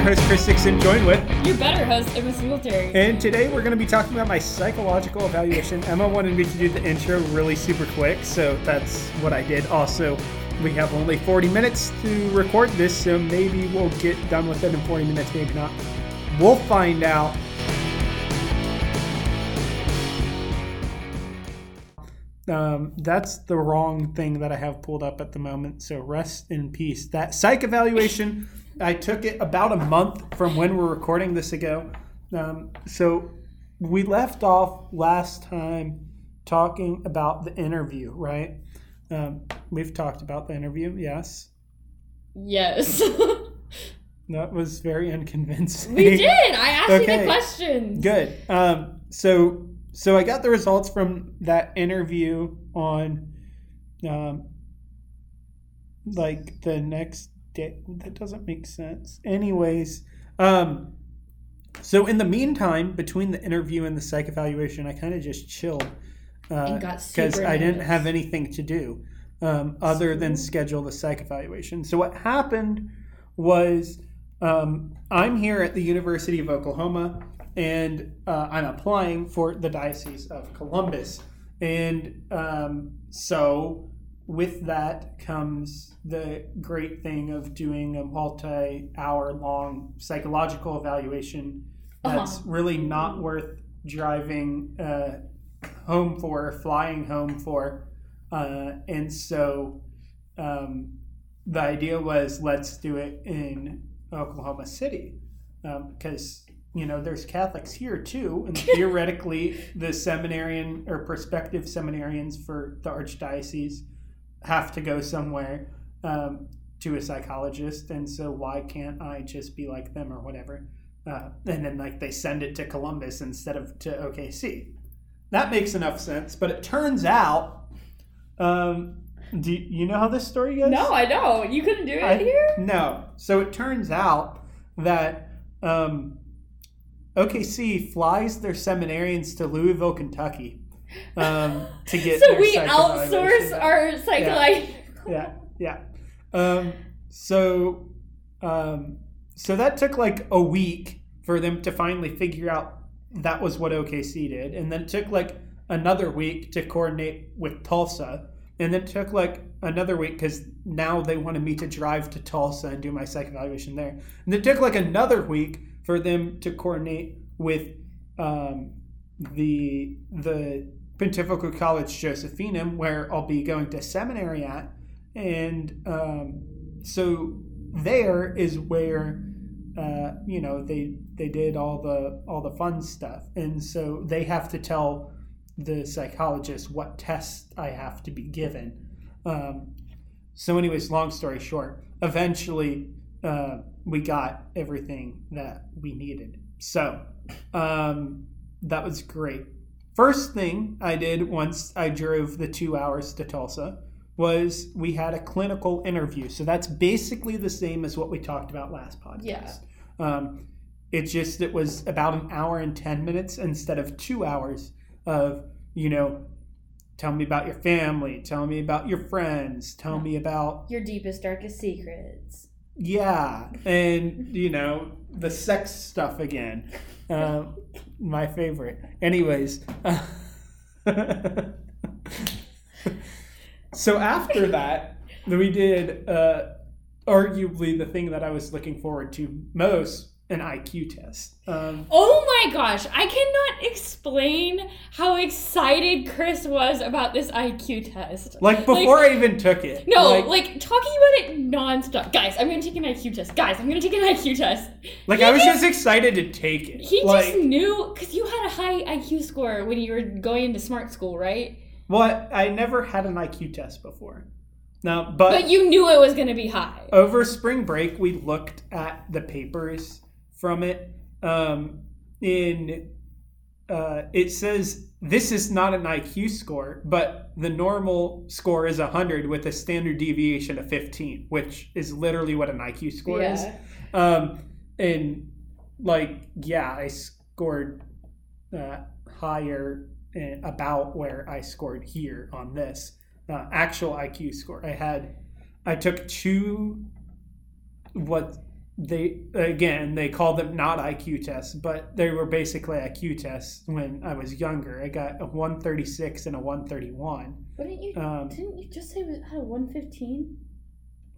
your host, Chris Dixon, joined with. Your better host, Emma Singletary. And today we're going to be talking about my psychological evaluation. Emma wanted me to do the intro really super quick, so that's what I did. Also, we have only 40 minutes to record this, so maybe we'll get done with it in 40 minutes, maybe not. We'll find out. Um, that's the wrong thing that I have pulled up at the moment. So rest in peace. That psych evaluation, I took it about a month from when we're recording this ago. Um, so we left off last time talking about the interview, right? Um, we've talked about the interview, yes. Yes. That was very unconvincing. we did. I asked you the questions. Good. Um, so so I got the results from that interview on um, like the next day. That doesn't make sense. Anyways, um, so in the meantime, between the interview and the psych evaluation, I kind of just chilled because super I didn't have anything to do um, other than schedule the psych evaluation. So what happened was um, I'm here at the University of Oklahoma, and uh, I'm applying for the Diocese of Columbus, and um, so with that comes the great thing of doing a multi-hour long psychological evaluation that's Uh-huh. really not worth driving uh, home for, flying home for. Uh, and so um, the idea was let's do it in Oklahoma City because you know there's Catholics here too, and theoretically the seminarian or prospective seminarians for the archdiocese have to go somewhere um, to a psychologist, and so why can't I just be like them or whatever? Uh, and then like they send it to Columbus instead of to OKC. That makes enough sense, but it turns out. Um, do you, know how this story goes? No, I don't. You couldn't do it I- here? No. So it turns out that um, OKC flies their seminarians to Louisville, Kentucky, um, to get. So we outsource our psychology. Yeah, yeah. Um, so, um, so that took like a week for them to finally figure out that was what OKC did, and then it took like another week to coordinate with Tulsa, and then it took like another week because now they wanted me to drive to Tulsa and do my psych evaluation there, and it took like another week for them to coordinate with um, the the Pontifical College Josephinum, where I'll be going to seminary at, and um, so there is where uh, you know they they did all the all the fun stuff, and so they have to tell the psychologist what tests I have to be given. Um, so, anyways, long story short, eventually uh, we got everything that we needed. So um, that was great. First thing I did once I drove the two hours to Tulsa was we had a clinical interview. So that's basically the same as what we talked about last podcast. Yeah. Um, it just it was about an hour and ten minutes instead of two hours of you know, tell me about your family, tell me about your friends, tell me about Your deepest, darkest secrets. yeah, and you know the sex stuff again. Um, my favorite. Anyways, so after that, we did uh, arguably the thing that I was looking forward to most, an IQ test. Um, Oh my gosh, I cannot explain how excited Chris was about this IQ test. like before I even took it. No, like, like, talking about it nonstop. Guys, I'm gonna take an IQ test. Guys, I'm gonna take an IQ test. like he I was just- just excited to take it. He like, just knew because you had a high IQ score when you were going into smart school, right? Well, I never had an IQ test before. No, but, But you knew it was gonna be high. over spring break, we looked at the papers from it. Um, in uh, it says this is not an IQ score, but the normal score is 100 with a standard deviation of 15, which is literally what an IQ score is. Um, and like, yeah, I scored uh, higher uh, about where I scored here on this uh, actual IQ score. I had, I took two, what they again they called them not IQ tests, but they were basically IQ tests when I was younger. I got a 136 and a 131. Wouldn't you? Um, didn't you just say it was out of one fifteen?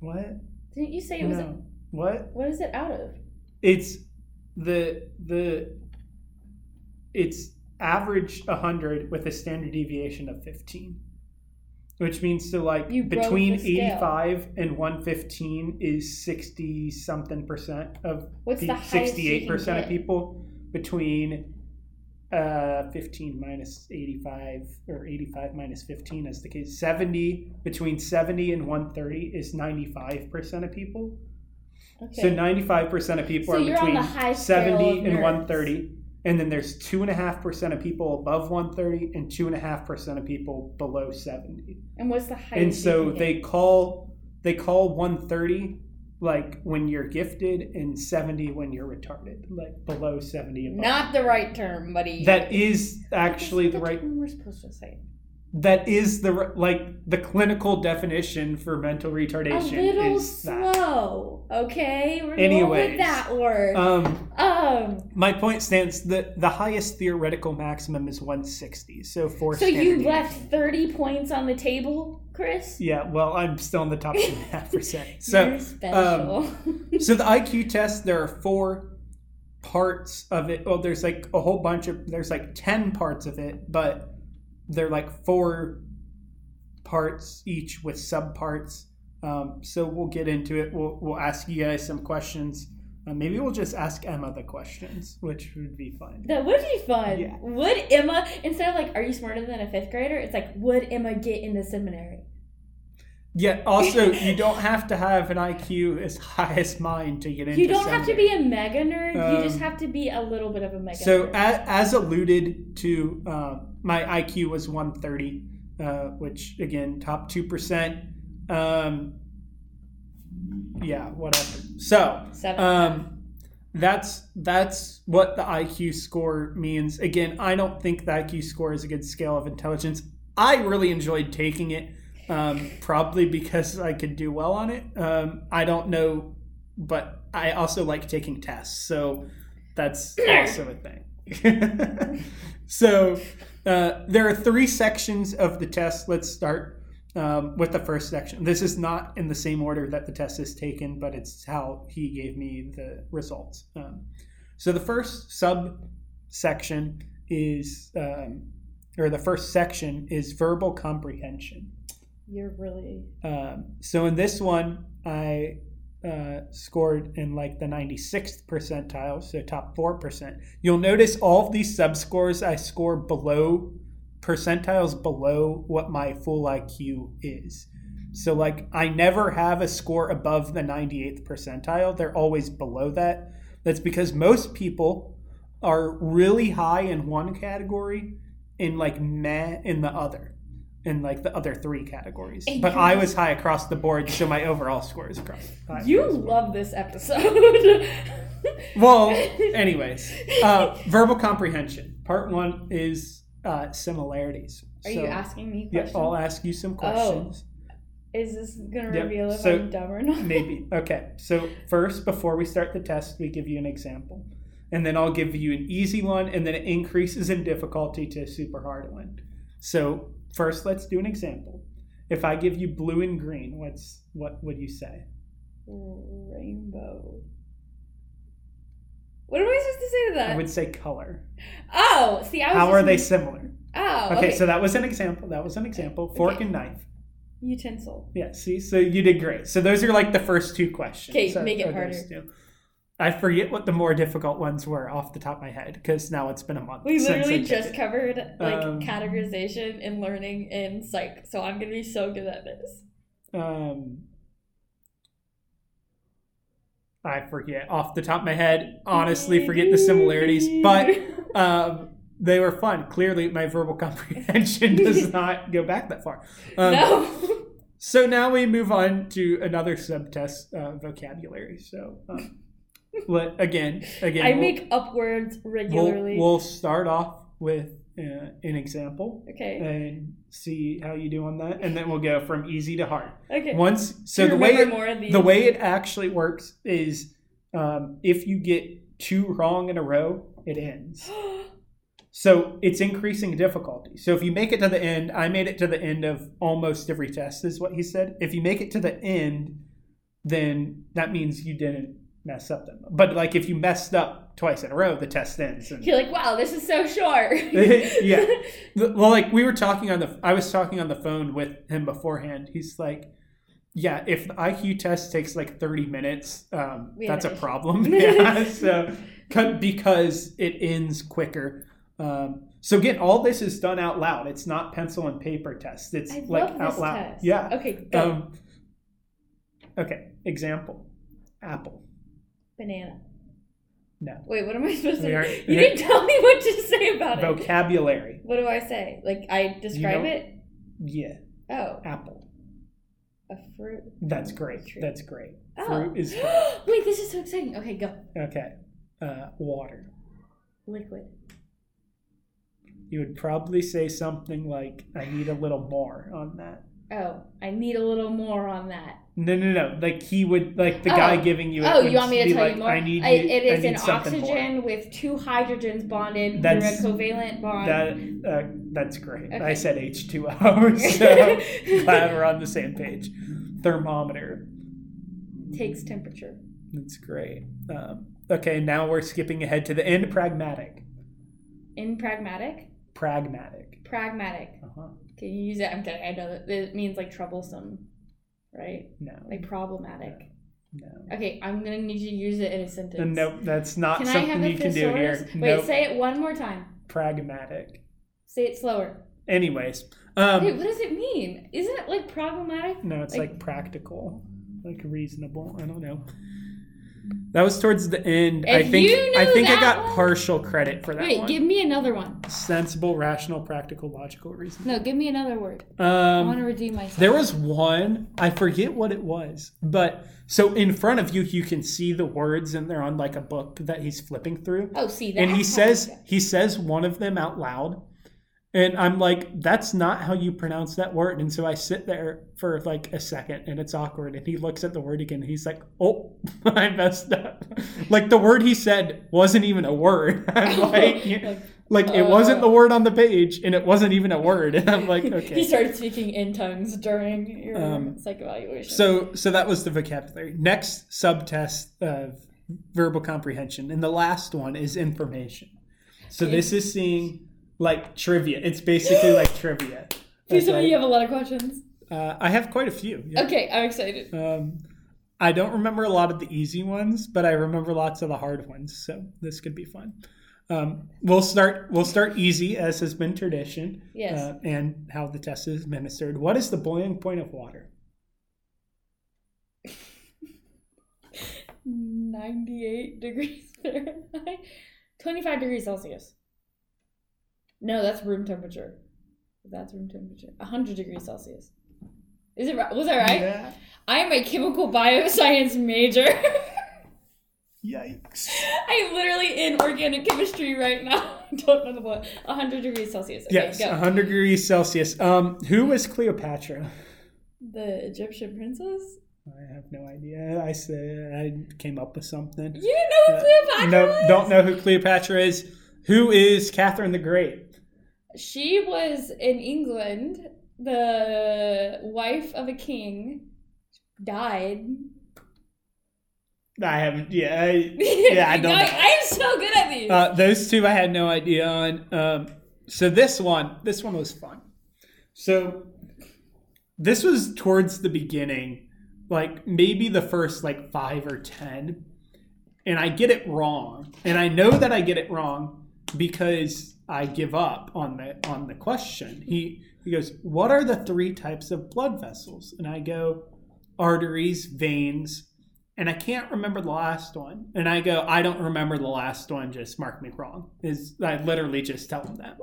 what? Didn't you say it was? No. What? What is it out of? It's the the it's average 100 with a standard deviation of 15. Which means so like You between 85 and 115 is 60 something percent of What's the 68 percent of people between uh 15 minus 85 or 85 minus 15 is the case. 70 between 70 and 130 is 95 percent of people. Okay. so 95% of people So are between the high scale 70 and nerds. 130 and then there's 2.5% of people above 130 and 2.5% of people below 70 and what's the highest? and so they call they call 130 like when you're gifted and 70 when you're retarded like below 70 above. not the right term, buddy. that is actually the That's right term we're supposed to say. That is the like the clinical definition for mental retardation. A little is that slow, okay? We're Anyways, with that word. um um. My point stands. The the highest theoretical maximum is 160. So four. So you left thirty points on the table, Chris. Yeah. Well, I'm still in the top two and a half percent. So You're special. so the IQ test. There are four parts of it. Well, there's like a whole bunch of. There's like ten parts of it, but they're like four parts each with subparts. Um, so we'll get into it. We'll we'll ask you guys some questions. Uh, maybe we'll just ask Emma the questions, which would be fun. that would be fun. Yeah. Would Emma instead of like, are you smarter than a fifth grader? It's like, would Emma get into seminary? Yeah. Also, you don't have to have an IQ as high as mine to get into. You don't have to be a mega nerd. you just Um, have to be a little bit of a mega So, nerd. as, as alluded to, uh, my IQ was 130, uh, which again, top two percent. Um, yeah, whatever. So, Seven. um, that's that's what the IQ score means. Again, I don't think the IQ score is a good scale of intelligence. I really enjoyed taking it, um, probably because I could do well on it. Um, I don't know, but I also like taking tests, so that's also a thing. so uh, there are three sections of the test. Let's start um, with the first section. This is not in the same order that the test is taken, but it's how he gave me the results. Um, so the first subsection is, um, or the first section is verbal comprehension. You're really Um, so in this one, I uh, scored in like the 96th percentile, so top 4%. You'll notice all of these subscores I score below percentiles below what my full IQ is. So like I never have a score above the 98th percentile. They're always below that. That's because most people are really high in one category and like meh in the other. In like the other three categories. And But I was high across the board, so my overall score is across. You across the board. love this episode. Well, anyways, uh, verbal comprehension. Part one is uh, similarities. Are you asking me Yeah. I'll ask you some questions. Is this gonna Yep, reveal if so- I'm dumb or not? Maybe. Okay. So first, before we start the test, we give you an example, and then I'll give you an easy one, and then it increases in difficulty to a super hard one. So first, let's do an example. If I give you blue and green, what's what would you say? Rainbow. What am I supposed to say to that? I would say color. oh, see, I was. How are they similar? Oh, Okay, okay. so that was an example. That was an example. Fork Okay. and knife. utensil. Yeah, see, so you did great. So those are like the first two questions. Okay, So make it harder. I forget what the more difficult ones were off the top of my head because now it's been a month. We literally just it. covered like Um, categorization and learning in psych, so I'm gonna be so good at this. Um, I forget off the top of my head. Honestly, forget the similarities, but um, they were fun. Clearly, my verbal comprehension does not go back that far. Um, no. So now we move on to another subtest, uh, vocabulary. So um, let, again, again, I we'll, make up words we'll, regularly. we'll start off with uh, an example okay. and see how you do on that, and then we'll go from easy to hard. Okay. Once, so the way it, more of these. the way it actually works is um, if you get two wrong in a row, it ends. So it's increasing difficulty. So if you make it to the end, I made it to the end of almost every test, is what he said. If you make it to the end, then that means you didn't mess up them. But like if you messed up twice in a row, the test ends. And You're like, wow, this is so short. yeah. Well, like we were talking on the, I was talking on the phone with him beforehand. He's like, yeah, if the IQ test takes like 30 minutes, um, that's a problem. yeah. So, because it ends quicker. Um, so again, all this is done out loud. It's not pencil and paper tests. It's I like love out loud. test. Yeah. Okay. Um, okay. Example. Apple. Banana. No. Wait, what am I supposed to are- You didn't tell me what to say about it. Vocabulary. What do I say? Like, I describe don't- it? Yeah. Oh, Apple. a fruit. That's great. Tree. That's great. Oh. Fruit is Wait, this is so exciting. Okay, go. okay. Uh, water. Liquid. You would probably say something like, "I need a little more on that." Oh, I need a little more on that. No, no, no. Like he would, like the Oh. guy giving you. Oh, you want me to tell like, you more? I need. I- it I need an something more." oxygen with two hydrogens bonded That's- through a covalent bond. That uh, that's great. I said H two O, so glad we're on the same page. Thermometer. takes temperature. That's great. Um, okay, now we're skipping ahead to the end. Pragmatic. In pragmatic, Pragmatic. pragmatic. Uh-huh. Can you use it? I'm kidding. I know that it means like troublesome, right? No. Like problematic. No. Okay, I'm gonna need you to use it in a sentence. Uh, Nope, that's not Can something you can do here. Wait, nope. say it one more time. Pragmatic. Say it slower. Anyways, um, Wait, what does it mean? Isn't it like problematic? no, it's like- like, practical, like reasonable. I don't know. That was towards the end. I think I think I got one- partial credit for that Wait, one. give me another one. Sensible, rational, practical, logical, reason. No, give me another word. I want to Um, redeem myself. there was one I forget what it was, but so in front of you you can see the words and they're on like a book that he's flipping through. oh, see that. and he says he says one of them out loud and i'm like that's not how you pronounce that word. And so i sit there for like a second and it's awkward and he looks at the word again and he's like oh i messed up. Like the word he said wasn't even a word. I'm like Like, like it wasn't uh, the word on the page and it wasn't even a word. And i'm like He started speaking in tongues during your Um, psych evaluation. so so that was the vocabulary. Next subtest of verbal comprehension and the last one is information. So this is seeing like trivia it's basically like trivia please tell me you have a lot of questions. uh, i have quite a few yeah. Okay, I'm excited. um, i don't remember a lot of the easy ones but i remember lots of the hard ones so this could be fun um, we'll start we'll start easy as has been tradition Yes. uh, and how the test is administered what is the boiling point of water 98 degrees Fahrenheit. 25 degrees Celsius. No, that's room temperature. That's room temperature. 100 degrees Celsius. Is it right? Was I right? yeah. I am a chemical bioscience major. yikes I'm literally in organic chemistry right now. Don't know the what. 100 degrees Celsius. Okay, Yes, go. 100 degrees Celsius. Um, who was Cleopatra? The Egyptian princess? I have no idea. I said I came up with something. You didn't know who Uh, Cleopatra no, don't know who Cleopatra is. Who is Catherine the Great? She was in England, the wife of a king, died. I haven't. Yeah, I, yeah, I don't. I, know. I'm so good at these. Uh, those two I had no idea on. Um, so this one, this one was fun. So this was towards the beginning, like maybe the first like five or ten, and I get it wrong, and I know that I get it wrong because I give up on the on the question. He he goes, "What are the three types of blood vessels?" And I go, "Arteries, veins." and I can't remember the last one. And I go, I don't remember the last one. Just mark me wrong. Is I literally just tell them that.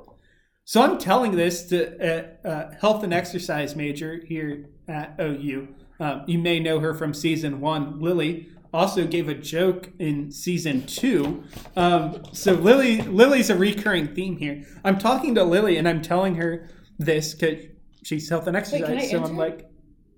So I'm telling this to a, a health and exercise major here at OU. Um, you may know her from season one. Lily also gave a joke in season two. Um, so Lily, Lily's a recurring theme here. I'm talking to Lily and I'm telling her this because she's health and exercise. I so answer I'm like,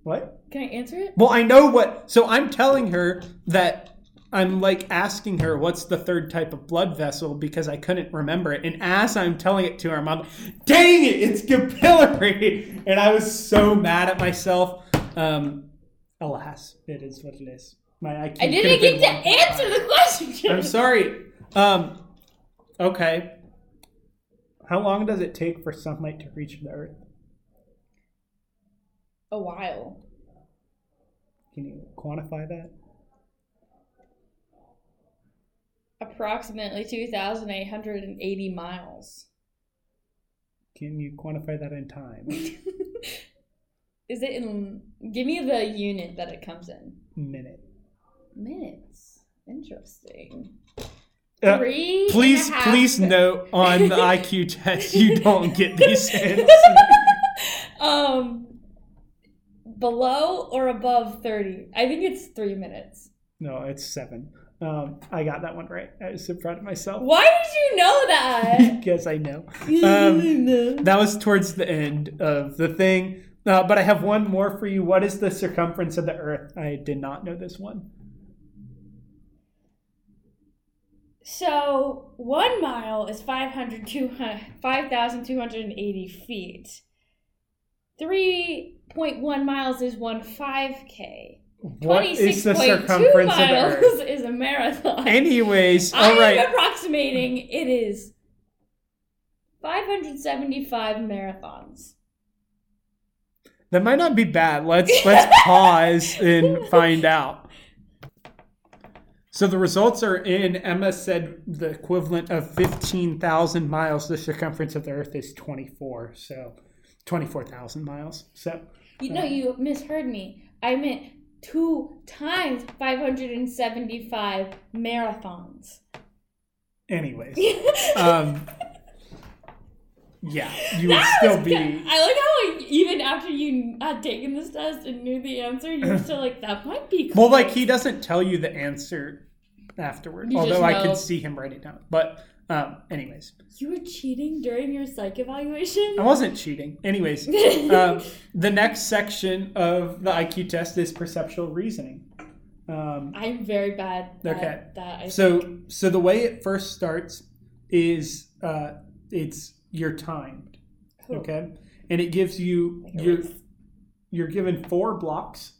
what? Can I answer it? Well, I know what. So I'm telling her that I'm like asking her what's the third type of blood vessel because I couldn't remember it. And as I'm telling it to her, I'm like, dang it, it's capillary. And I was so mad at myself. Um, alas, it is what it is. My IQ I didn't get to 1.5. answer the question. I'm sorry. Um, okay. How long does it take for sunlight to reach the Earth? A while. Can you quantify that? Approximately 2,880 miles. Can you quantify that in time? Is it in. Give me the unit that it comes in. Minute. Minutes. Interesting. Uh, Three. please, please note on the IQ test you don't get these hints. um, below or above 30? I think it's three minutes. No, it's seven. Um, I got that one right. I was so proud of myself Why did you know that? because I know. Um, that was towards the end of the thing. Uh, but I have one more for you. What is the circumference of the Earth? I did not know this one. So, one mile is 500, 200 5,280 feet. 3.1 miles is one 5K. What is the 26.2 circumference of miles Earth? is a marathon. Anyways, I all right. am approximating it is 575 marathons. That might not be bad. Let's let's pause and find out. So the results are in. Emma said the equivalent of fifteen thousand miles. The circumference of the Earth is twenty four. So twenty four thousand miles. So You know, you misheard me. I meant two times 575 marathons. anyways, um, yeah, you would That still be. good. I like how like, even after you had taken this test and knew the answer, you were still like, that might be. Well, like he doesn't tell you the answer afterward. You although I could see him write it down. But um, anyways, you were cheating during your psych evaluation. I wasn't cheating. Anyways, um, the next section of the IQ test is perceptual reasoning. Um, I'm very bad. At Okay. That so, so the way it first starts is uh, it's you're timed, Oh, okay, and it gives you you're you're given four blocks,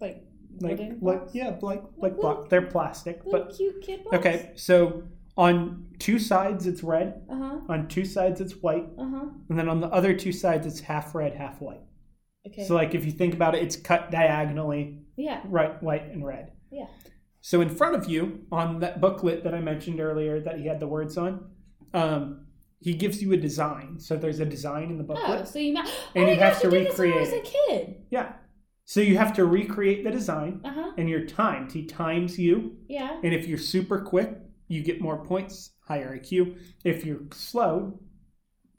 like like like yeah, like like block. They're plastic, little but cute kid blocks. okay. So on two sides it's red, Uh huh. on two sides it's white, Uh huh. and then on the other two sides it's half red, half white. Okay. So like if you think about it, it's cut diagonally yeah. right, white, and red. Yeah. So in front of you, on that booklet that I mentioned earlier that he had the words on, um, he gives you a design. So there's a design in the booklet, Oh, so you ma- oh And my you have gosh, to I did this when I was a kid. Yeah. So you have to recreate the design, Uh huh. and you're timed. He times you, Yeah. and if you're super quick, you get more points, higher IQ. If you're slow,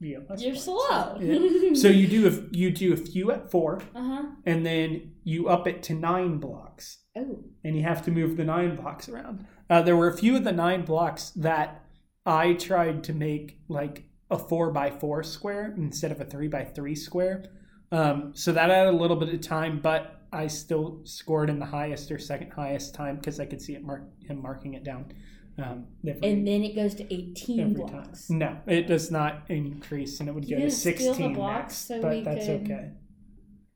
you get less You're points. slow. Yeah. So you do a, you do a few at four, uh huh. and then you up it to nine blocks. Oh. and you have to move the nine blocks around. Uh, there were a few of the nine blocks that I tried to make like a four by four square instead of a three by three square. Um, so that added a little bit of time, but I still scored in the highest or second highest time because I could see it mark him marking it down. Um, every, And then it goes to 18 every blocks. time. No, it does not increase, and it would You go to didn't steal the sixteen blocks next. so but that's could- okay.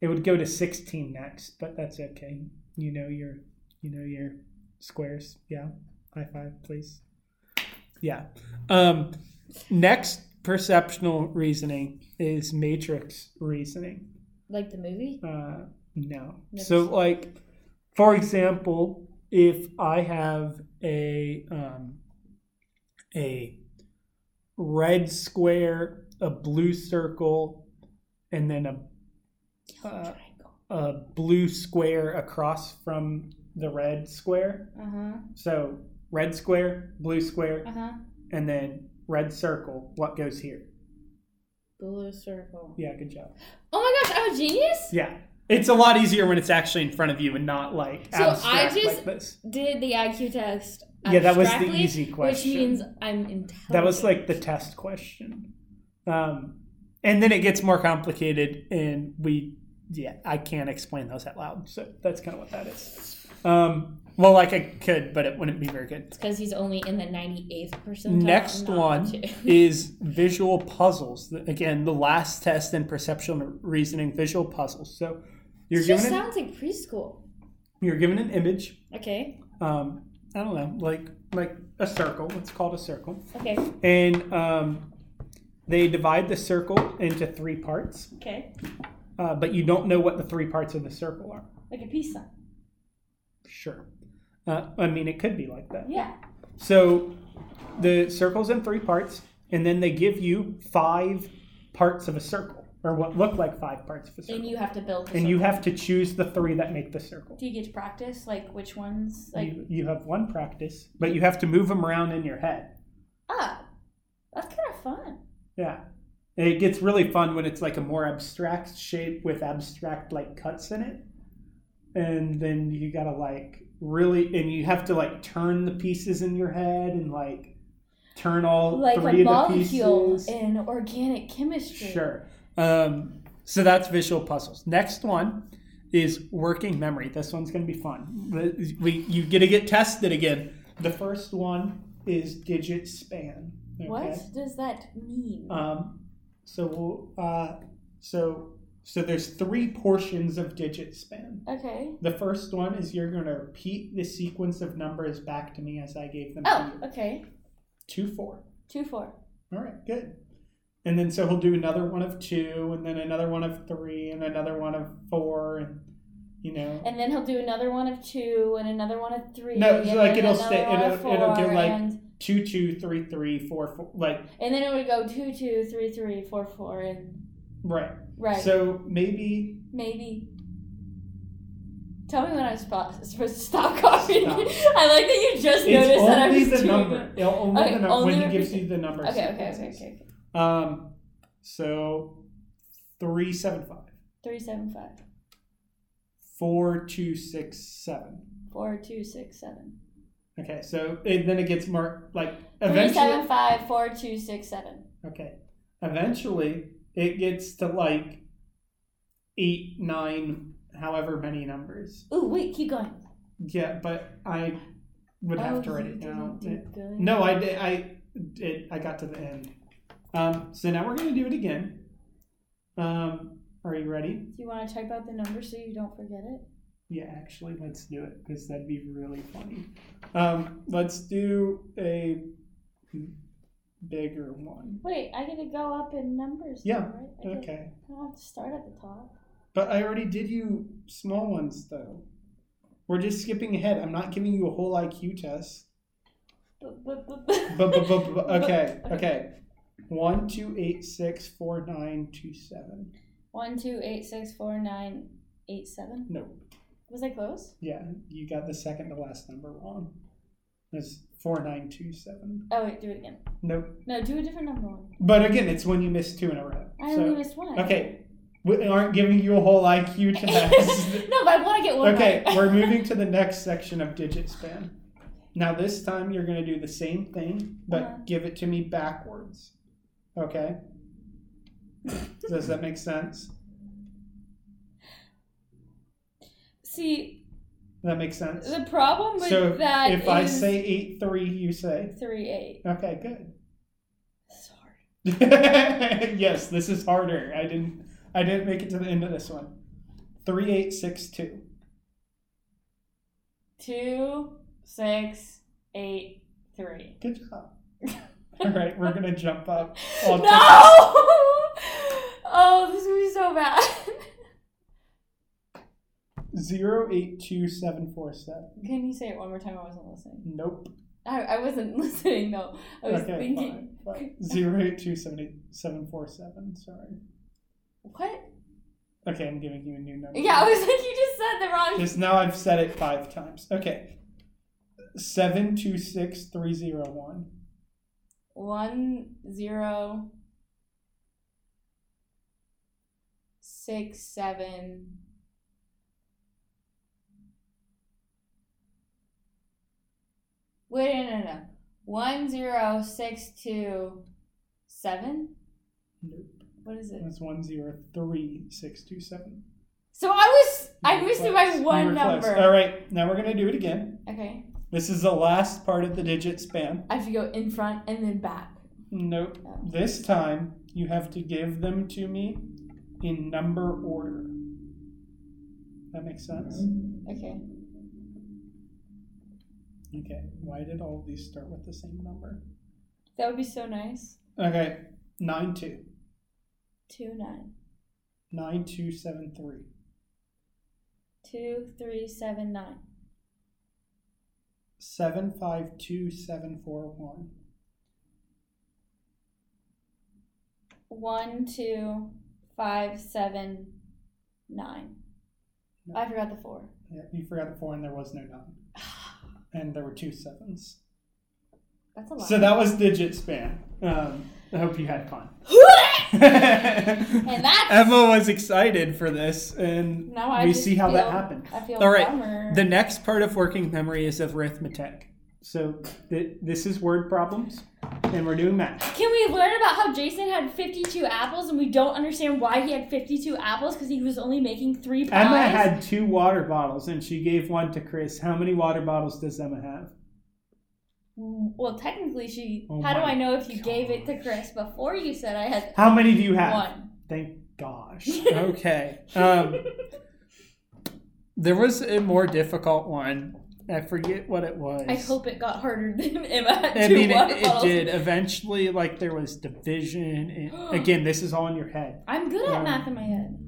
It would go to sixteen next, but that's okay. You know your, you know your squares. Yeah, high five, please. Yeah. Um, next perceptional reasoning is matrix reasoning. Like the movie? Uh, no. Never so, like, for example, if I have a um, a red square, a blue circle, and then a Uh, a blue square across from the red square. Uh huh. So red square, blue square, Uh huh. and then red circle. What goes here? Blue circle. Yeah, good job. Oh my gosh, I'm a genius? Yeah. It's a lot easier when it's actually in front of you and not like So I just- like this. Did the IQ test. Yeah, that was the easy question. Which means I'm intelligent. That was like the test question. Um, and then it gets more complicated, and we, yeah, I can't explain those out loud. So that's kind of what that is. Um, well, like I could, but it wouldn't be very good. because he's only in the 98th percentile. Next one is visual puzzles. Again, the last test in perceptual reasoning, visual puzzles. So you're This just given an, sounds like preschool. you're given an image. Okay. Um, I don't know, like like a circle. It's called a circle, Okay. and um, they divide the circle into three parts. Okay. Uh, but you don't know what the three parts of the circle are. Like a peace sign. Sure. Uh, I mean, it could be like that. Yeah. So the circle's in three parts, and then they give you five parts of a circle, or what look like five parts of a circle. And you have to build. And you have to choose the three that make the circle. Do you get to practice like which ones? Like you, you have one practice, but you have to move them around in your head. ah, that's kind of fun. Yeah. It gets really fun when it's like a more abstract shape with abstract like cuts in it. And then you gotta like really, and you have to like turn the pieces in your head and like turn all Like three a of the molecule pieces. in organic chemistry. Sure. Um, so that's visual puzzles. Next one is working memory. This one's going to be fun. We, you get to get tested again. The first one is digit span. okay? What does that mean? Um, so we'll, uh, so so there's three portions of digit span. okay. The first one is you're going to repeat the sequence of numbers back to me as I gave them Oh, to you. okay. Two, four. Two four. All right, good. And then so he'll do another one of two, and then another one of three, and another one of four, and you know. And then he'll do another one of two and another one of three. No, it's like it'll stay- it'll- it'll go four, like- and, two, two, three, three, four, four, like and then it would go two two three three four four and right. right So maybe maybe. Tell me when I'm spo- supposed to stop coughing. Stop. I like that you just it's noticed that I only was the doing number. it. It'll only Okay, the number only when he gives you the number. Okay, okay, okay, okay, okay. Um, so three seven five, Three seven five four two six seven. four two six seven. Okay, so it, then it gets more like Three eventually. seven five four two six seven. Okay. Eventually, it gets to like eight, nine, however many numbers. Oh wait, keep going. Yeah, but I would have Oh, to write it down. do. No, I did. I did. I got to the end. Um, so now we're gonna do it again. Um, are you ready? Do you want to type out the number so you don't forget it? Yeah, actually, let's do it because that'd be really funny. Um, let's do a bigger one. Wait, I get to go up in numbers. Yeah, now, right? I get- Okay. I don't have to start at the top. But I already did you small ones though. We're just skipping ahead. I'm not giving you a whole IQ test. Okay, okay. One, two, eight, six, four, nine, two, seven. One, two, eight, six, four, nine, eight, seven. No, Was I close? yeah, you got the second to last number wrong. It's four, nine, two, seven. Oh wait, do it again. Nope. No, do a different number one. But again, it's when you miss two in a row. I So- only missed one. okay, we aren't giving you a whole IQ test. no, but I want to get one Okay, right. we're moving to the next section of digit span. Now this time you're going to do the same thing, but Uh-huh. give it to me backwards. Okay? Does that make sense? See, That makes sense. the problem with So that if I say eight three, you say three eight. okay, good. Sorry. yes, this is harder. I didn't. I didn't make it to the end of this one. Three eight six two. Two, six, eight, three. Good job. All right, we're gonna jump up. I'll no! oh, this is gonna be so bad. Zero eight two seven four seven. Can you say it one more time? I wasn't listening. Nope. I, I wasn't listening though. I was okay, thinking. fine, fine. Zero eight two seven eight seven four seven. Sorry. What? Okay, I'm giving you a new number. Yeah, I was like, you just said the wrong. Just now I've said it five times. Okay. Seven two six three zero one. One zero six seven. Wait, no, no, no. One zero six two seven. Nope. What is it? That's one zero three six two seven. So I was I missed it by one number. All right, now we're gonna do it again. Okay. This is the last part of the digit span. I have to go in front and then back. Nope. Oh. This time you have to give them to me in number order. That makes sense. Okay. Okay. Why did all of these start with the same number? That would be so nice. Okay. Nine two. Two nine. Nine two seven three. Two three seven nine. Seven five two seven four one. One two five seven nine. No. I forgot the four. Yeah, you forgot the four and there was no nine. And there were two sevens. That's a lot. So that was digit span. Um, I hope you had fun. and that's Emma was excited for this, and now we see how that feel- happened. I feel All right. bummer. The next part of working memory is arithmetic. So th- this is word problems, and we're doing math. Can we learn about how Jason had 52 apples and we don't understand why he had 52 apples because he was only making three pies? Emma had two water bottles, and she gave one to Chris. How many water bottles does Emma have? Well, technically, she. Oh how do I know if you gave it to Chris before you said I had How many do you have? one? Thank gosh. Okay. Um, there was a more difficult one. I forget what it was. I hope it got harder than Emma had I mean, it, it did. Eventually, like there was division. And, again, this is all in your head. I'm good at Um, math in my head.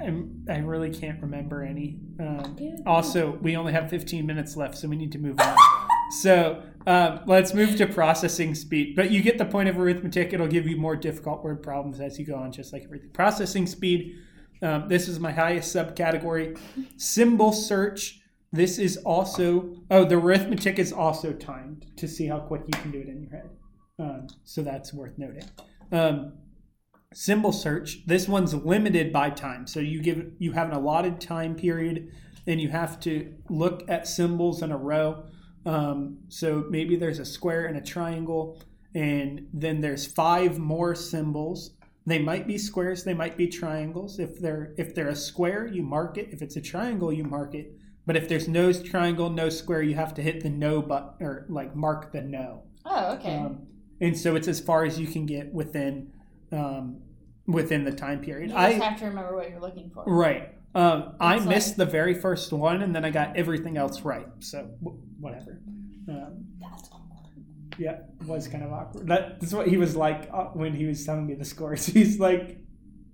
I'm, I really can't remember any. Um, also, we only have 15 minutes left, so we need to move on. so um, let's move to processing speed. But you get the point of arithmetic. It'll give you more difficult word problems as you go on, just like everything. Processing speed. Um, this is my highest subcategory. Symbol search. This is also oh the arithmetic is also timed to see how quick you can do it in your head. Um, so that's worth noting. Um, symbol search. This one's limited by time, so you give you have an allotted time period, and you have to look at symbols in a row. Um, so maybe there's a square and a triangle, and then there's five more symbols. They might be squares, they might be triangles. If they're if they're a square, you mark it. If it's a triangle, you mark it. But if there's no triangle, no square, you have to hit the no button or like mark the no. Oh, okay. Um, and so it's as far as you can get within um, within the time period. you I just have to remember what you're looking for. right. Um, I like- missed the very first one, and then I got everything else right. So w- whatever. Um, That's awkward. yeah, it was kind of awkward. That, that's what he was like uh, when he was telling me the scores. He's like,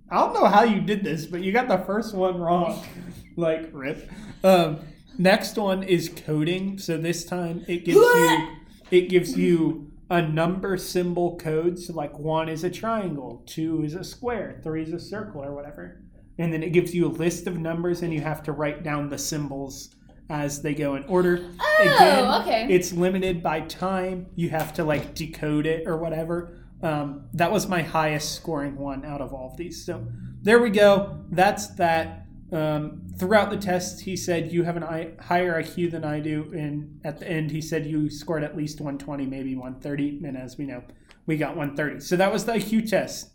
I don't know how you did this, but you got the first one wrong. like, rip. Um, next one is coding. So this time it gives you it gives you a number symbol code. So like one is a triangle, two is a square, three is a circle, or whatever. And then it gives you a list of numbers, and you have to write down the symbols as they go in order. Oh, okay. It's limited by time. You have to like decode it or whatever. Um, that was my highest scoring one out of all of these. So there we go. That's that. Um, throughout the test, he said you have an I- higher IQ than I do, and at the end, he said you scored at least 120, maybe 130. And as we know, we got 130. So that was the IQ test.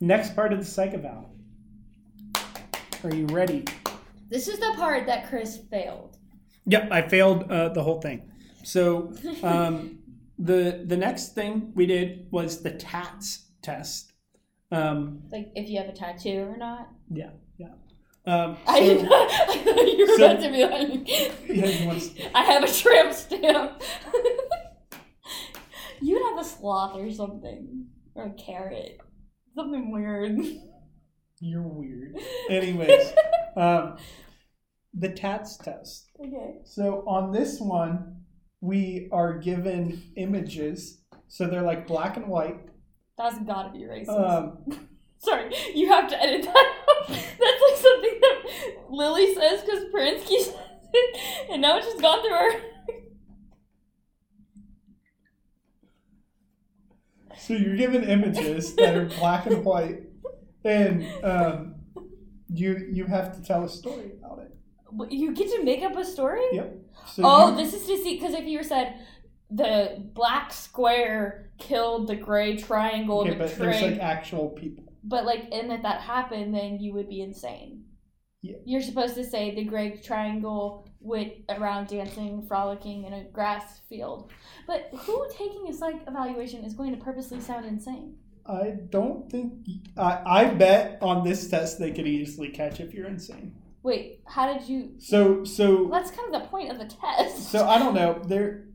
Next part of the psych eval. Are you ready? This is the part that Chris failed. Yep, I failed uh, the whole thing. So um, the the next thing we did was the TATS test. Um, Like if you have a tattoo or not. yeah. Um, I did not. I thought you were so- about to be like, Yeah, I have a tramp stamp. You'd have a sloth or something. Or a carrot. Something weird. You're weird. Anyways, um, the TATS test. okay. So on this one, we are given images. So they're like black and white. That's gotta be racist. Um, Sorry, you have to edit that out. That's like something that Lily says because says it, and now it's just gone through her. so you're given images that are black and white, and um, you you have to tell a story about it. You get to make up a story? Yep. So Oh, you- this is to see because if you said the black square killed the gray triangle okay, the but there's like actual people. but like, and if that happened, then you would be insane. Yeah. You're supposed to say the Greg Triangle went around dancing, frolicking in a grass field. But who taking a psych evaluation is going to purposely sound insane? I don't think. I, I bet on this test they could easily catch if you're insane. Wait, how did you? So so that's kind of the point of the test. so I don't know. They're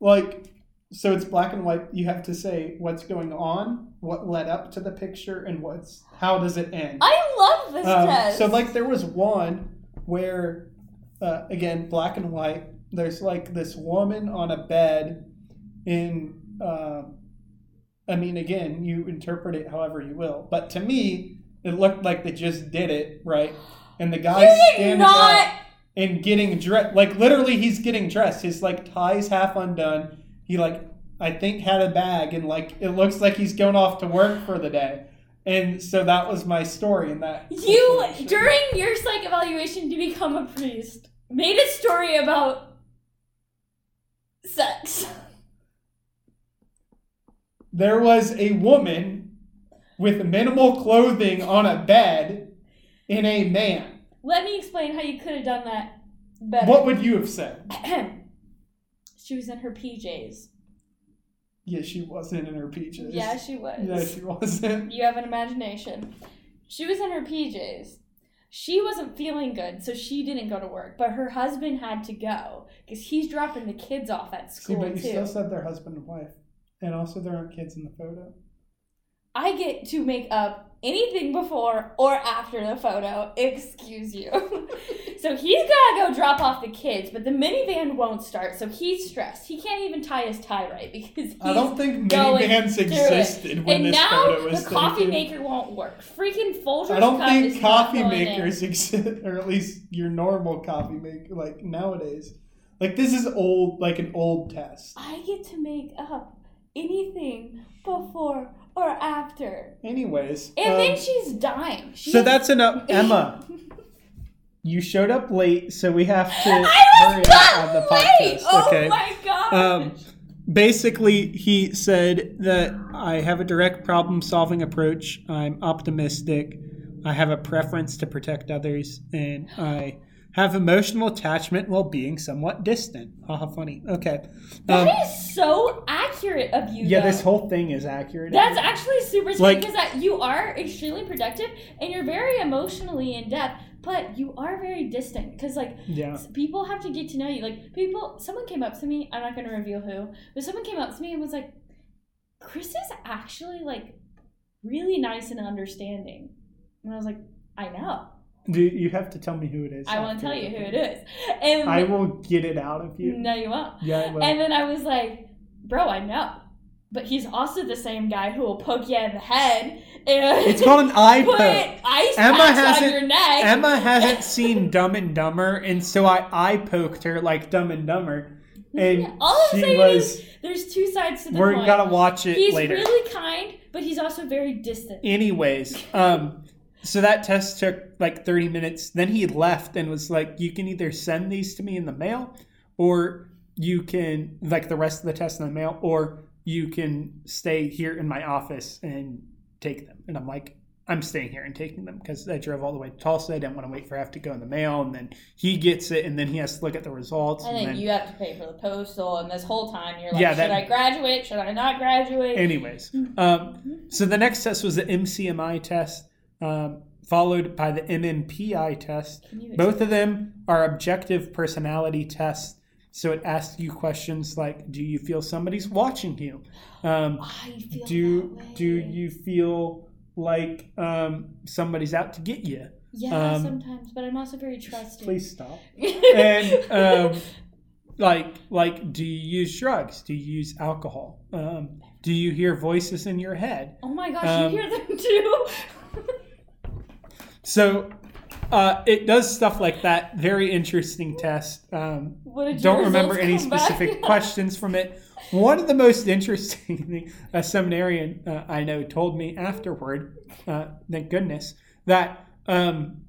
like so it's black and white. You have to say what's going on, what led up to the picture, and what's how does it end. I love this Um, test. so like there was one where uh, again black and white. There's like this woman on a bed in. Uh, I mean, again, you interpret it however you will, but to me, it looked like they just did it right, and the guy standing not. up and getting dressed. Like literally, he's getting dressed. His like tie's half undone. He like I think had a bag, and like it looks like he's going off to work for the day. And so that was my story in that. You situation. during your psych evaluation to become a priest made a story about sex. there was a woman with minimal clothing on a bed in a man. Let me explain how you could have done that better. What would you have said? she was in her PJs. Yeah, she wasn't in her PJs. Yeah, she was. No, she wasn't. You have an imagination. She was in her PJs. She wasn't feeling good, so she didn't go to work. But her husband had to go because he's dropping the kids off at See, school but you too. still said they're husband and wife, and also there aren't kids in the photo. I get to make up anything before or after the photo. Excuse you. so he's gotta go drop off the kids, but the minivan won't start, so he's stressed. He can't even tie his tie right because he's I don't think minivans existed when and this now photo was the coffee taken. maker won't work. Freaking Folgers I don't cup think is coffee going in. makers exist, or at least your normal coffee maker, like nowadays. Like this is old, like an old test. I get to make up anything before or after. Anyways, And um, then she's dying. She so that's enough. Emma, you showed up late, so we have to I hurry up on the late. podcast. Oh okay. my god. Um, basically, he said that I have a direct problem solving approach. I'm optimistic. I have a preference to protect others, and I have emotional attachment while being somewhat distant. Haha, funny. Okay. That Um, is so accurate of you. yeah, though. this whole thing is accurate. That's actually super sweet Like- because that you are extremely productive and you're very emotionally in depth, but you are very distant because like yeah. people have to get to know you. Like people, someone came up to me. I'm not going to reveal who, but someone came up to me and was like, "Chris is actually like really nice and understanding," and I was like, "I know. Do you have to tell me who it is? I want to after tell you who it is." And I will get it out of you. no, you won't. Yeah, I will. And then I was like, bro, I know. But he's also the same guy who will poke you in the head and it's called an eye put poke. ice Emma packs on hasn't- your neck. Emma hasn't seen Dumb and Dumber, and so I eye poked her like Dumb and Dumber, and Yeah, all I'm she saying was. is there's two sides to the We're coin. gonna watch it he's later. really kind, but he's also very distant. Anyways, um, so that test took like 30 minutes. Then he left and was like, "You can either send these to me in the mail, or you can like the rest of the test in the mail, or you can stay here in my office and take them." And I'm like, "I'm staying here and taking them because I drove all the way to Tulsa. I didn't want to wait for it to have to go in the mail, and then he gets it, and then he has to look at the results, and and then then." you have to pay for the postal, and this whole time you're like, Yeah, should I graduate? Should I not graduate? Anyways, um, so the next test was the MCMI test, um, followed by the MMPI test. Both of them are objective personality tests. So it asks you questions like, "Do you feel somebody's watching you? Um, I feel do do you feel like um, somebody's out to get you? Yeah, um, sometimes, but I'm also very trusting. Please stop." And um, like like, do you use drugs? Do you use alcohol? Um, do you hear voices in your head? oh my gosh, um, you hear them too? So uh, it does stuff like that. Very interesting test. Um, What did don't remember any specific questions from it. One of the most interesting thing a seminarian uh, I know told me afterward, uh, thank goodness, that um,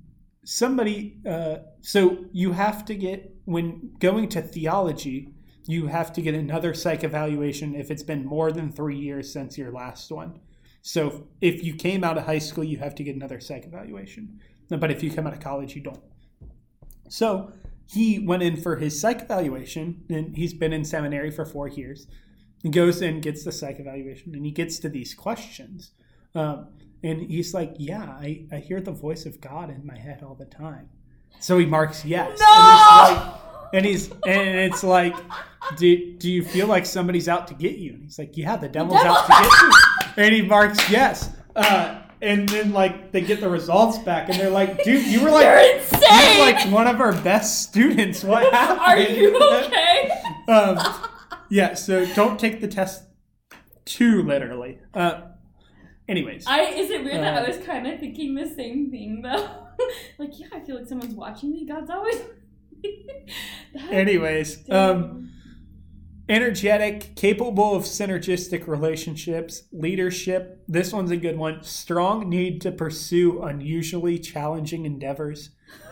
somebody, uh, so you have to get, when going to theology, you have to get another psych evaluation if it's been more than three years since your last one. So if you came out of high school, you have to get another psych evaluation. But if you come out of college, you don't. So he went in for his psych evaluation, and he's been in seminary for four years. He goes in, gets the psych evaluation, and he gets to these questions. Um, and he's like, Yeah, I, I hear the voice of God in my head all the time. So he marks yes. No! And he's like, and, he's, and it's like, do, do you feel like somebody's out to get you? And he's like, Yeah, the devil's devil- out to get you. And he marks yes. Uh, and then like they get the results back, and they're like, Dude, you were like You're insane! like one of our best students. What happened? Are you okay? um, yeah, so don't take the test too literally. Uh, anyways, I is it weird that Uh, I was kind of thinking the same thing though? like, yeah, I feel like someone's watching me. God's always. That- anyways, um, energetic, capable of synergistic relationships, leadership. This one's a good one. Strong need to pursue unusually challenging endeavors.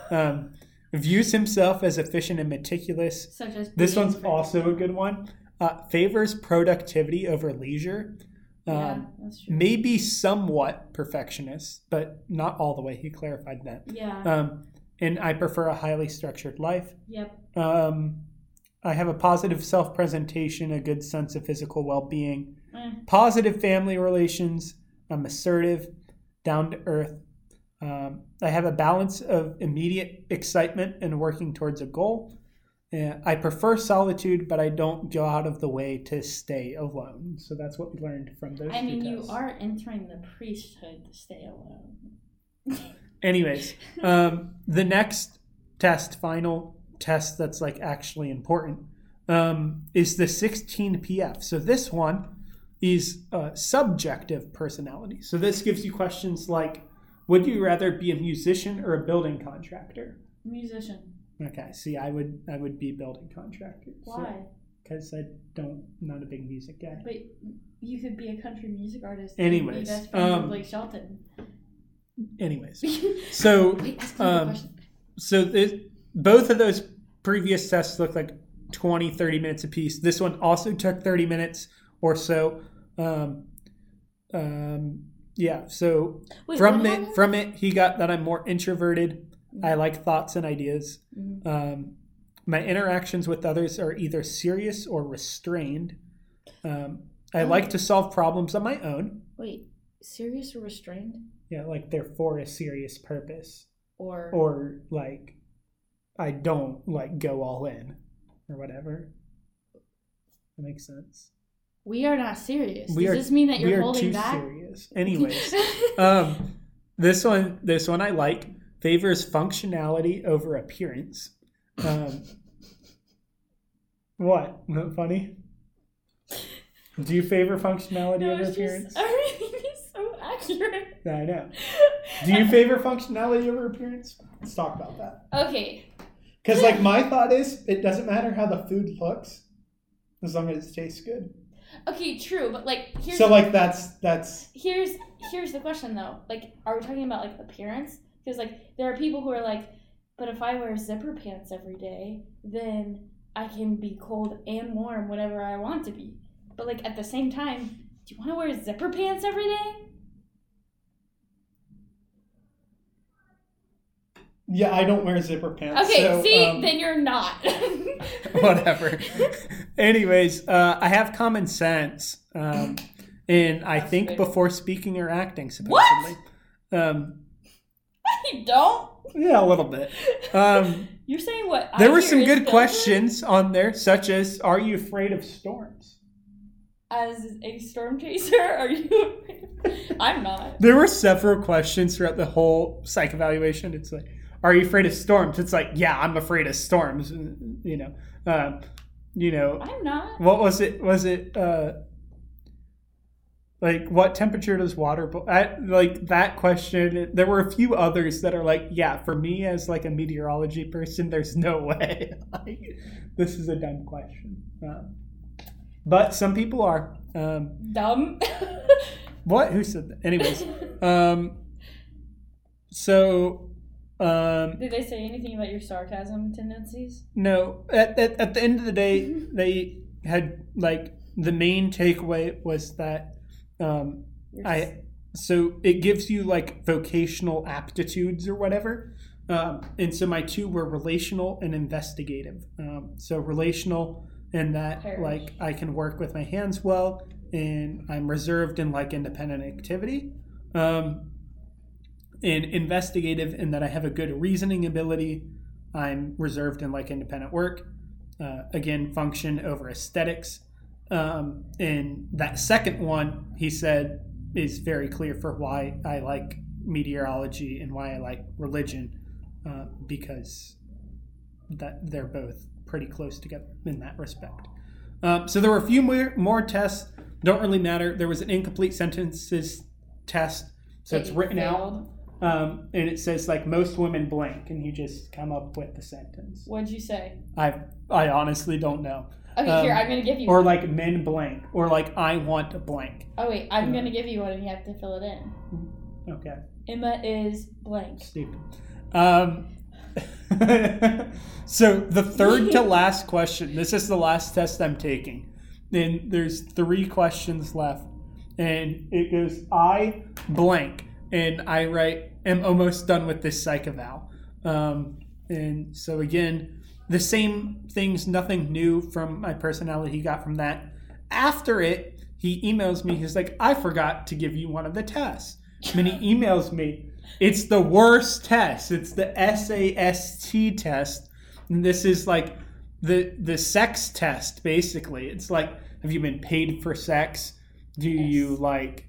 Um, views himself as efficient and meticulous. Such as This one's also a good one. Uh, favors productivity over leisure. Um, yeah, maybe somewhat perfectionist, but not all the way. He clarified that. yeah. Um, and I prefer a highly structured life. yep. Um, I have a positive self presentation, a good sense of physical well being, Eh. positive family relations. I'm assertive, down to earth. Um, I have a balance of immediate excitement and working towards a goal. Uh, I prefer solitude, but I don't go out of the way to stay alone. So that's what we learned from those. I mean, you are entering the priesthood to stay alone. Anyways, um, the next test, final test that's like actually important, um, is the 16 PF. So this one is uh, subjective personality. So this gives you questions like, would you rather be a musician or a building contractor? Musician. Okay, see, I would I would be building contractor. Why? Because I don't not a big music guy. But you could be a country music artist. Anyways, and be best friends um, with Blake Shelton. Anyways, so Wait, um, question. so th- both of those previous tests looked like 20 30 minutes apiece this one also took 30 minutes or so um, um, yeah so Wait, from it happened? from it he got that i'm more introverted i like thoughts and ideas Mhm. um, my interactions with others are either serious or restrained um, i Oh. like to solve problems on my own Wait, serious or restrained? yeah like they're for a serious purpose Or, or like I don't like go all in or whatever. That makes sense. we are not serious. We Does are- this mean that you're holding too back? serious. Anyways, um, this one, this one I like favors functionality over appearance. Um, what? Not funny? Do you favor functionality no, over appearance? just everything is so accurate. I know. Do you favor functionality over appearance? Let's talk about that. okay, Because like my thought is, it doesn't matter how the food looks, as long as it tastes good. okay, true, but like here's So like that's that's here's here's the question though. Like, are we talking about like appearance? Because like there are people who are like, but if I wear zipper pants every day, then I can be cold and warm whatever I want to be. But like at the same time, do you want to wear zipper pants every day? Yeah. I don't wear zipper pants. Okay, so, see, um, then you're not. whatever. Anyways, uh, I have common sense, um, and I That's think good. before speaking or acting. What? Supposedly. Um, you don't. yeah, a little bit. Um, You're saying what? there I were some good questions on there, such as, "Are you afraid of storms?" As a storm chaser, are you? I'm not. There were several questions throughout the whole psych evaluation. It's like, "Are you afraid of storms?" It's like, "Yeah, I'm afraid of storms." You know, um, you know, I'm not. what was it? Was it uh, like what temperature does water? Bo- I, like that question. There were a few others that are like, "Yeah, for me as like a meteorology person, there's no way. like, this is a dumb question." Um, but some people are. Um, Dumb. what? Who said that? Anyways, um, so um, Did they say anything about your sarcasm tendencies? no. At, at at the end of the day, they had like the main takeaway was that um, I so it gives you like vocational aptitudes or whatever. Um, and so my two were relational and investigative. Um, so relational in that like I can work with my hands well, and I'm reserved in like independent activity. Um, and investigative in that I have a good reasoning ability. I'm reserved in like independent work. Uh, again, function over aesthetics. Um, and that second one, he said, is very clear for why I like meteorology and why I like religion, uh, because that they're both pretty close together in that respect. Um, so there were a few more, more tests. Don't really matter. There was an incomplete sentences test, so that it's written out, failed. Um, and it says like most women blank, and you just come up with the sentence. What'd you say? I I honestly don't know. Okay, Um, here I'm gonna give you. Or like men blank, or like I want a blank. oh wait, I'm Yeah. gonna give you one, and you have to fill it in. Okay. Emma is blank. Stupid. Um, so the third to last question. This is the last test I'm taking, and there's three questions left, and it goes I blank, and I write am almost done with this psych eval. Um, and so again, the same things, nothing new from my personality he got from that. After it, he emails me. He's like, I forgot to give you one of the tests. And he emails me, it's the worst test. It's the SAST test. And this is like the the sex test, basically. It's like, have you been paid for sex? Do you like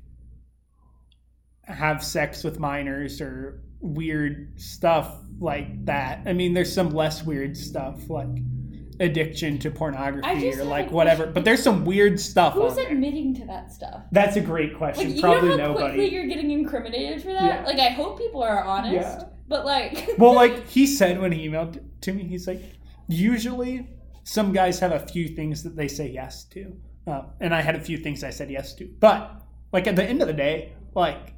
have sex with minors or weird stuff like that? I mean, there's some less weird stuff like addiction to pornography or like whatever. But there's some weird stuff Who's admitting to that stuff? That's a great question. Like, you Probably know how quickly nobody. you're getting incriminated for that? Yeah. Like, I hope people are honest. Yeah. But like, well, like he said when he emailed to me, he's like, usually some guys have a few things that they say yes to, uh, and I had a few things I said yes to. But like at the end of the day, like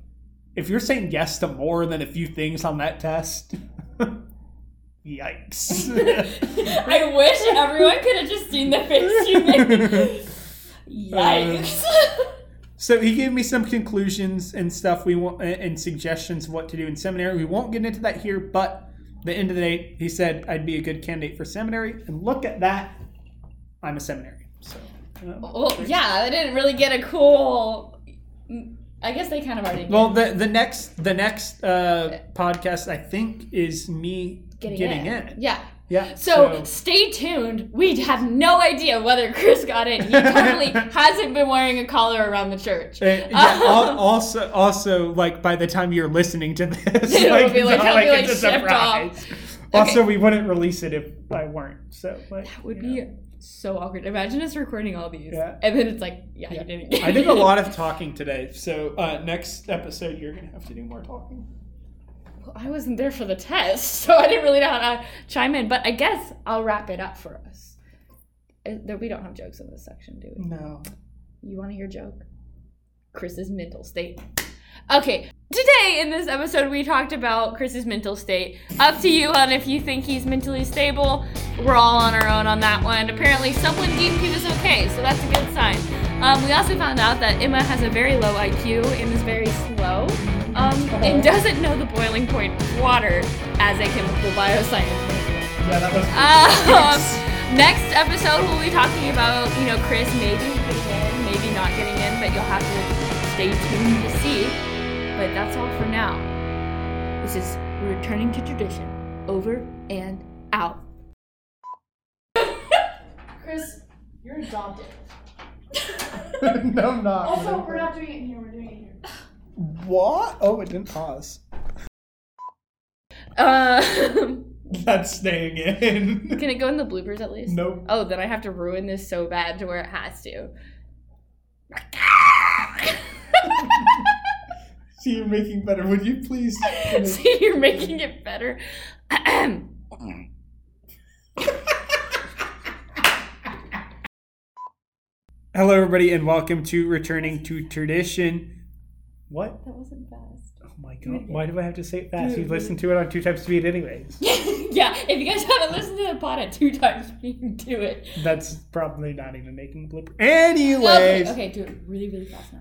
if you're saying yes to more than a few things on that test, yikes. I wish everyone could have just seen the face you made. Yikes. So he gave me some conclusions and stuff we want and suggestions of what to do in seminary. We won't get into that here, but the end of the day, he said I'd be a good candidate for seminary. And look at that, I'm a seminary. So, um, well, yeah, I didn't really get a cool. I guess they kind of already. well, the the next the next uh, podcast I think is me getting, getting, in. in. Yeah. Yeah. So, stay tuned. We have no idea whether Chris got in. He totally hasn't been wearing a collar around the church. Uh, yeah, al- also, also, like by the time you're listening to this, It'll like, be like- it'll be, like, it's a shipped surprise. Also, we wouldn't release it if I weren't. So, like, That would be know. So awkward. Imagine us recording all these, Yeah. and then it's like, yeah, Yeah. you didn't. I did a lot of talking today. So, uh, next episode, you're gonna have to do more talking. Well, I wasn't there for the test, so I didn't really know how to chime in. But I guess I'll wrap it up for us. Uh, We don't have jokes in this section, do we? No. You want to hear a joke? Chris's mental state. Okay, today in this episode, we talked about Chris's mental state. Up to you on if you think he's mentally stable. We're all on our own on that one. Apparently, someone deemed he was okay, so that's a good sign. Um, we also found out that Emma has a very low IQ and is very slow, um, and doesn't know the boiling point of water as a chemical bioscience. Yeah, that was. Um, next episode, we'll be talking about, you know, Chris maybe getting in, maybe not getting in, but you'll have to stay tuned to see. But that's all for now. This is Returning to Tradition. Over and out. Chris, you're adopted. no, I'm not. also, we're not doing it in here, we're doing it here. What? Oh, it didn't pause. Um, That's staying in. can it go in the bloopers at least? nope. Oh, then I have to ruin this so bad to where it has to. See, you're making better. Would you please? See, you're making it better. Hello, everybody, and welcome to Returning to Tradition. What? that wasn't fast. Oh my god! Why do I have to say it fast? You've listened to it on two times speed, anyways. yeah, if you guys haven't listened to the pod at two times, you can do it. That's probably not even making a blooper. Okay, okay, do it really, really fast now.